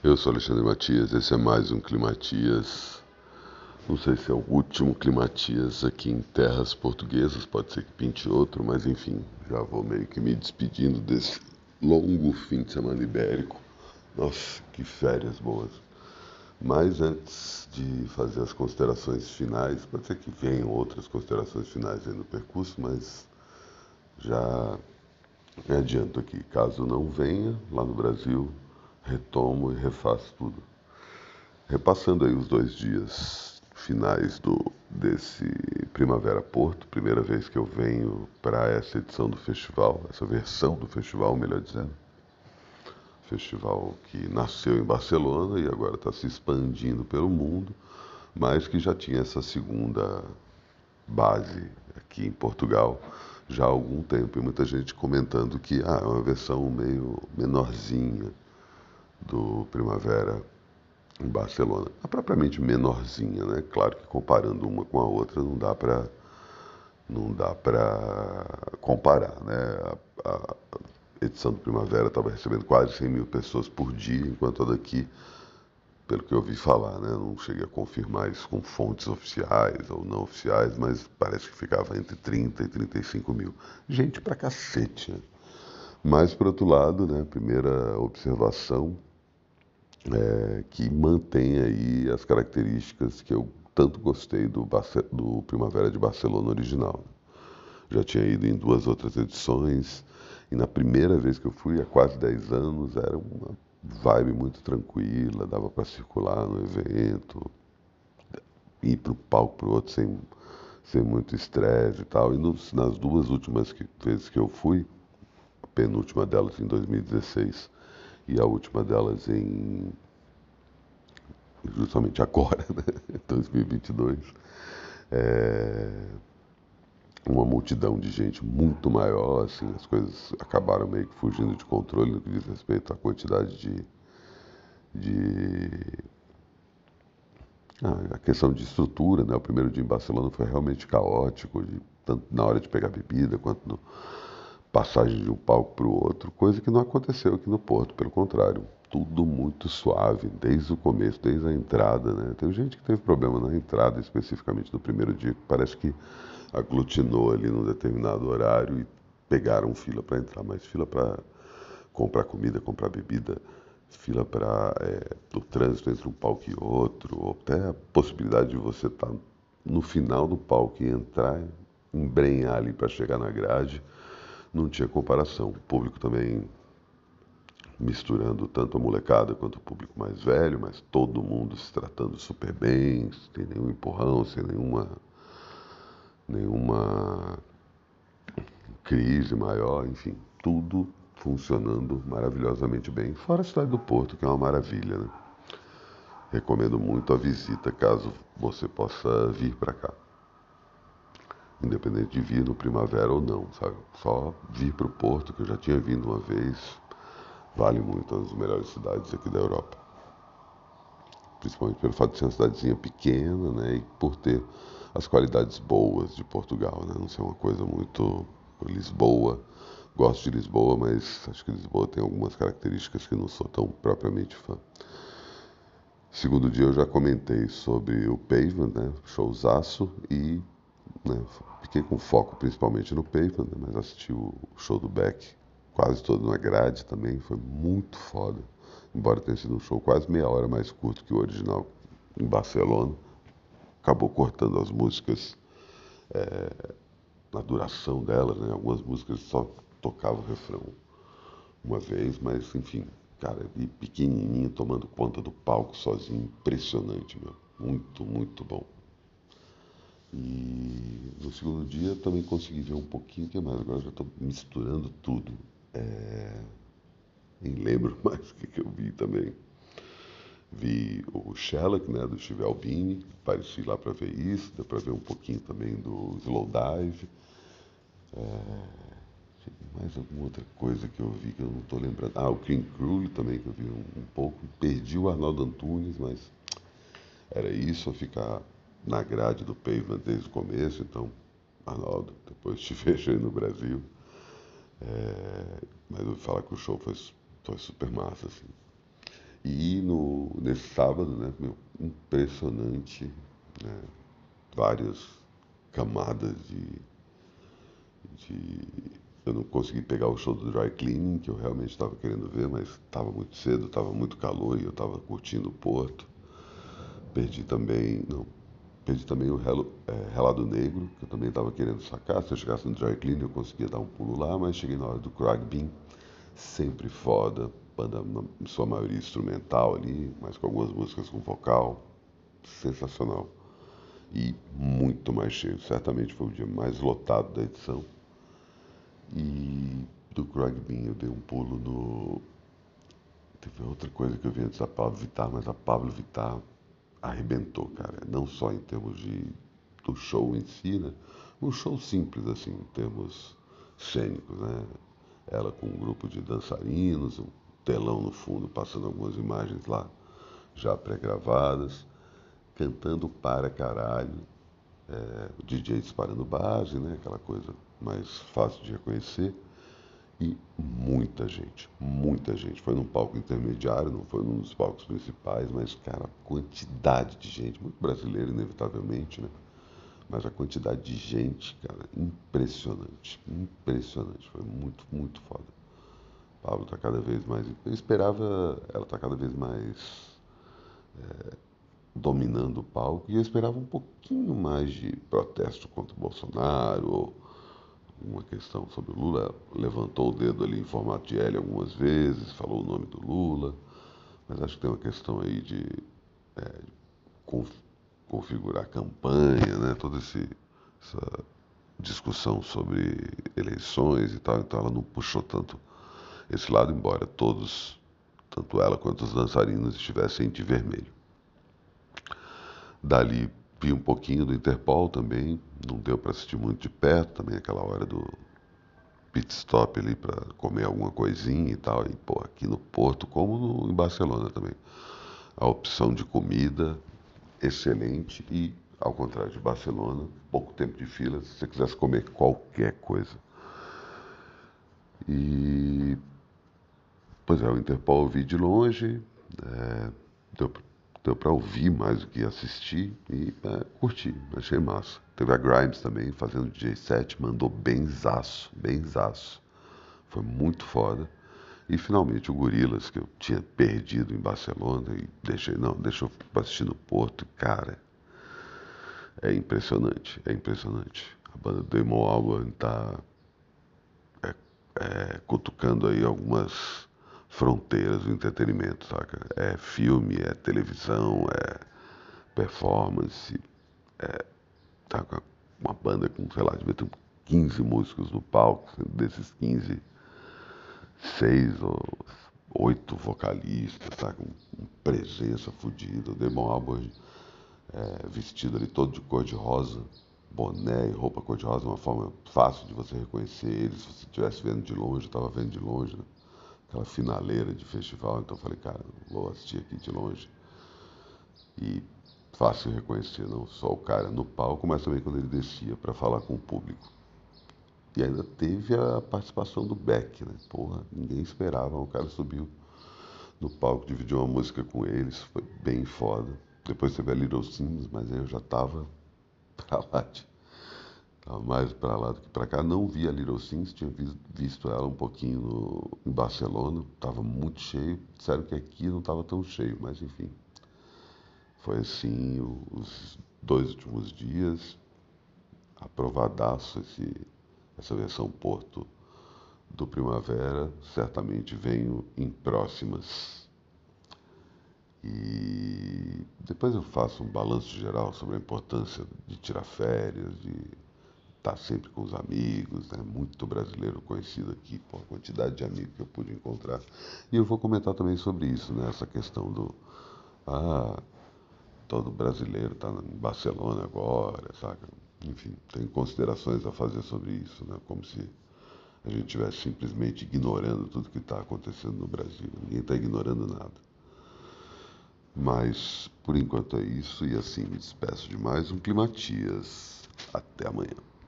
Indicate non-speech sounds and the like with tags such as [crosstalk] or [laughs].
Eu sou Alexandre Matias, esse é mais um Climatias. Não sei se é o último Climatias aqui em terras portuguesas, pode ser que pinte outro, mas enfim, já vou meio que me despedindo desse longo fim de semana ibérico. Nossa, que férias boas. Mas antes de fazer as considerações finais, pode ser que venham outras considerações finais aí no percurso, mas já me adianto aqui, caso não venha lá no Brasil, retomo e refaço tudo. Repassando aí os dois dias finais do desse Primavera Porto, primeira vez que eu venho para essa edição do festival, essa versão do festival, melhor dizendo. Festival que nasceu em Barcelona e agora está se expandindo pelo mundo, mas que já tinha essa segunda base aqui em Portugal já há algum tempo. E muita gente comentando que ah, é uma versão meio menorzinha do Primavera em Barcelona. É propriamente menorzinha, né? Claro que comparando uma com a outra não dá para não dá para comparar, né? A, a, edição do Primavera estava recebendo quase 100 mil pessoas por dia, enquanto a daqui, pelo que eu ouvi falar, né? Não cheguei a confirmar isso com fontes oficiais ou não oficiais, mas parece que ficava entre 30 e 35 mil. Gente pra cacete, né? Mas, por outro lado, né, primeira observação, é, que mantém aí as características que eu tanto gostei do, do Primavera de Barcelona original. Já tinha ido em duas outras edições e na primeira vez que eu fui, há quase 10 anos, era uma vibe muito tranquila, dava para circular no evento, ir para o palco para o outro sem, sem muito estresse e tal. E nas duas últimas que, vezes que eu fui, a penúltima delas em 2016 e a última delas em justamente agora, [laughs] né? 2022, é, uma multidão de gente muito maior, assim, as coisas acabaram meio que fugindo de controle no que diz respeito à quantidade de, de ah, a questão de estrutura, né? O primeiro dia em Barcelona foi realmente caótico, de, tanto na hora de pegar bebida quanto no, passagem de um palco para o outro, coisa que não aconteceu aqui no Porto, pelo contrário, tudo muito suave, desde o começo, desde a entrada, né? Tem gente que teve problema na entrada, especificamente no primeiro dia, que parece que aglutinou ali num determinado horário e pegaram fila para entrar, mas fila para comprar comida, comprar bebida, fila para é, o trânsito entre um palco e outro, ou até a possibilidade de você estar tá no final do palco e entrar, embrenhar ali para chegar na grade, não tinha comparação. O público também misturando tanto a molecada quanto o público mais velho, mas todo mundo se tratando super bem, sem nenhum empurrão, sem nenhuma nenhuma crise maior, enfim, tudo funcionando maravilhosamente bem. Fora a cidade do Porto, que é uma maravilha, né? Recomendo muito a visita, caso você possa vir para cá independente de vir no primavera ou não, sabe? Só vir para o Porto, que eu já tinha vindo uma vez, vale muito, é uma das melhores cidades aqui da Europa. Principalmente pelo fato de ser uma cidadezinha pequena, né? E por ter as qualidades boas de Portugal, né? Não ser uma coisa muito Lisboa. Gosto de Lisboa, mas acho que Lisboa tem algumas características que não sou tão propriamente fã. Segundo dia eu já comentei sobre o Pavement, né? Showzaço e né? Fiquei com foco principalmente no Pavement, né? mas assisti o show do Beck quase todo na grade também, foi muito foda. Embora tenha sido um show quase meia hora mais curto que o original em Barcelona, acabou cortando as músicas é, na duração delas, né? Algumas músicas só tocavam o refrão uma vez, mas enfim, cara, e pequenininho tomando conta do palco sozinho, impressionante, meu. Muito, muito bom. E no segundo dia também consegui ver um pouquinho que mais. Agora já estou misturando tudo. É... Nem lembro [laughs] mais o que, que eu vi também. Vi o Sherlock, né, do Steve Albini, pareci lá para ver isso, deu para ver um pouquinho também do Slowdive. É... Mais alguma outra coisa que eu vi que eu não estou lembrando. Ah, o King Crew também que eu vi um, um pouco. Perdi o Arnaldo Antunes, mas era isso, ficar na grade do Pavement desde o começo, então, Arnaldo, depois te [laughs] vejo aí no Brasil. É, mas eu vou falar que o show foi, foi super massa, assim. E no, nesse sábado, né, meu, impressionante, né, várias camadas de, de. Eu não consegui pegar o show do Dry Cleaning, que eu realmente estava querendo ver, mas estava muito cedo, estava muito calor e eu estava curtindo o Porto. Perdi também, não, perdi também o Relo, é, Relado Negro, que eu também estava querendo sacar. Se eu chegasse no Dry Cleaning eu conseguia dar um pulo lá, mas cheguei na hora do Crag Bean, sempre foda, banda na sua maioria instrumental ali, mas com algumas músicas com vocal, sensacional e muito mais cheio. Certamente foi o dia mais lotado da edição. E do Craig Bean eu dei um pulo no. Teve outra coisa que eu vi antes da Pablo Vittar, mas a Pablo Vittar arrebentou, cara. Não só em termos de do show em si, né? Um show simples, assim, em termos cênicos, né? Ela com um grupo de dançarinos, um telão no fundo, passando algumas imagens lá já pré-gravadas cantando para caralho, é, o DJ disparando base, né? Aquela coisa mais fácil de reconhecer. E muita gente, muita gente. Foi num palco intermediário, não foi num dos palcos principais, mas, cara, quantidade de gente, muito brasileiro, inevitavelmente, né? Mas a quantidade de gente, cara, impressionante, impressionante. Foi muito, muito foda. Pablo tá cada vez mais. Eu esperava ela tá cada vez mais. É, dominando o palco e eu esperava um pouquinho mais de protesto contra o Bolsonaro ou uma questão sobre o Lula. Levantou o dedo ali em formato de L algumas vezes, falou o nome do Lula, mas acho que tem uma questão aí de, é, conf, configurar campanha, né? toda esse, essa discussão sobre eleições e tal, então ela não puxou tanto esse lado, embora todos, tanto ela quanto os dançarinos estivessem de vermelho. Dali vi um pouquinho do Interpol também, não deu para assistir muito de perto, também aquela hora do pit stop ali para comer alguma coisinha e tal. E pô, aqui no Porto, como no, em Barcelona também. A opção de comida excelente e, ao contrário de Barcelona, pouco tempo de fila, se você quisesse comer qualquer coisa. E. Pois é, o Interpol eu vi de longe, é, deu deu para ouvir mais do que assistir e é, curti, achei massa. Teve a Grimes também fazendo DJ set, mandou benzaço, benzaço. Foi muito foda. E finalmente o Gorilas, que eu tinha perdido em Barcelona e deixei, não, deixou para assistir no Porto, cara. É impressionante, é impressionante. A banda Demon Alban tá é, é, cutucando aí algumas fronteiras do entretenimento, saca? É filme, é televisão, é performance, é com uma banda com, sei lá, devia ter 15 músicos no palco, desses 15, seis ou oito vocalistas, tá com presença fodida. O Demon Albarn é, vestido ali todo de cor de rosa, boné e roupa cor de rosa, uma forma fácil de você reconhecer ele. Se você estivesse vendo de longe, estava vendo de longe, né? Aquela finaleira de festival, então falei, cara, vou assistir aqui de longe. E fácil reconhecer, não só o cara no palco, mas também quando ele descia para falar com o público. E ainda teve a participação do Beck, né? Porra, ninguém esperava, o cara subiu no palco, dividiu uma música com eles, foi bem foda. Depois teve a Little Sims, mas aí eu já tava [laughs] pra lá de Estava mais para lá do que para cá. Não vi a Little Sims, tinha visto ela um pouquinho no, em Barcelona. Estava muito cheio. Disseram que aqui não estava tão cheio, mas enfim. Foi assim os dois últimos dias. Aprovadaço esse, essa versão Porto do Primavera. Certamente venho em próximas. E depois eu faço um balanço geral sobre a importância de tirar férias, de estar sempre com os amigos, né? muito brasileiro conhecido aqui, por quantidade de amigos que eu pude encontrar. E eu vou comentar também sobre isso, né? essa questão do. Ah, todo brasileiro está em Barcelona agora, saca? Enfim, tem considerações a fazer sobre isso, né? como se a gente estivesse simplesmente ignorando tudo que está acontecendo no Brasil. Ninguém está ignorando nada. Mas, por enquanto é isso, e assim me despeço de mais um Climatias. Até amanhã.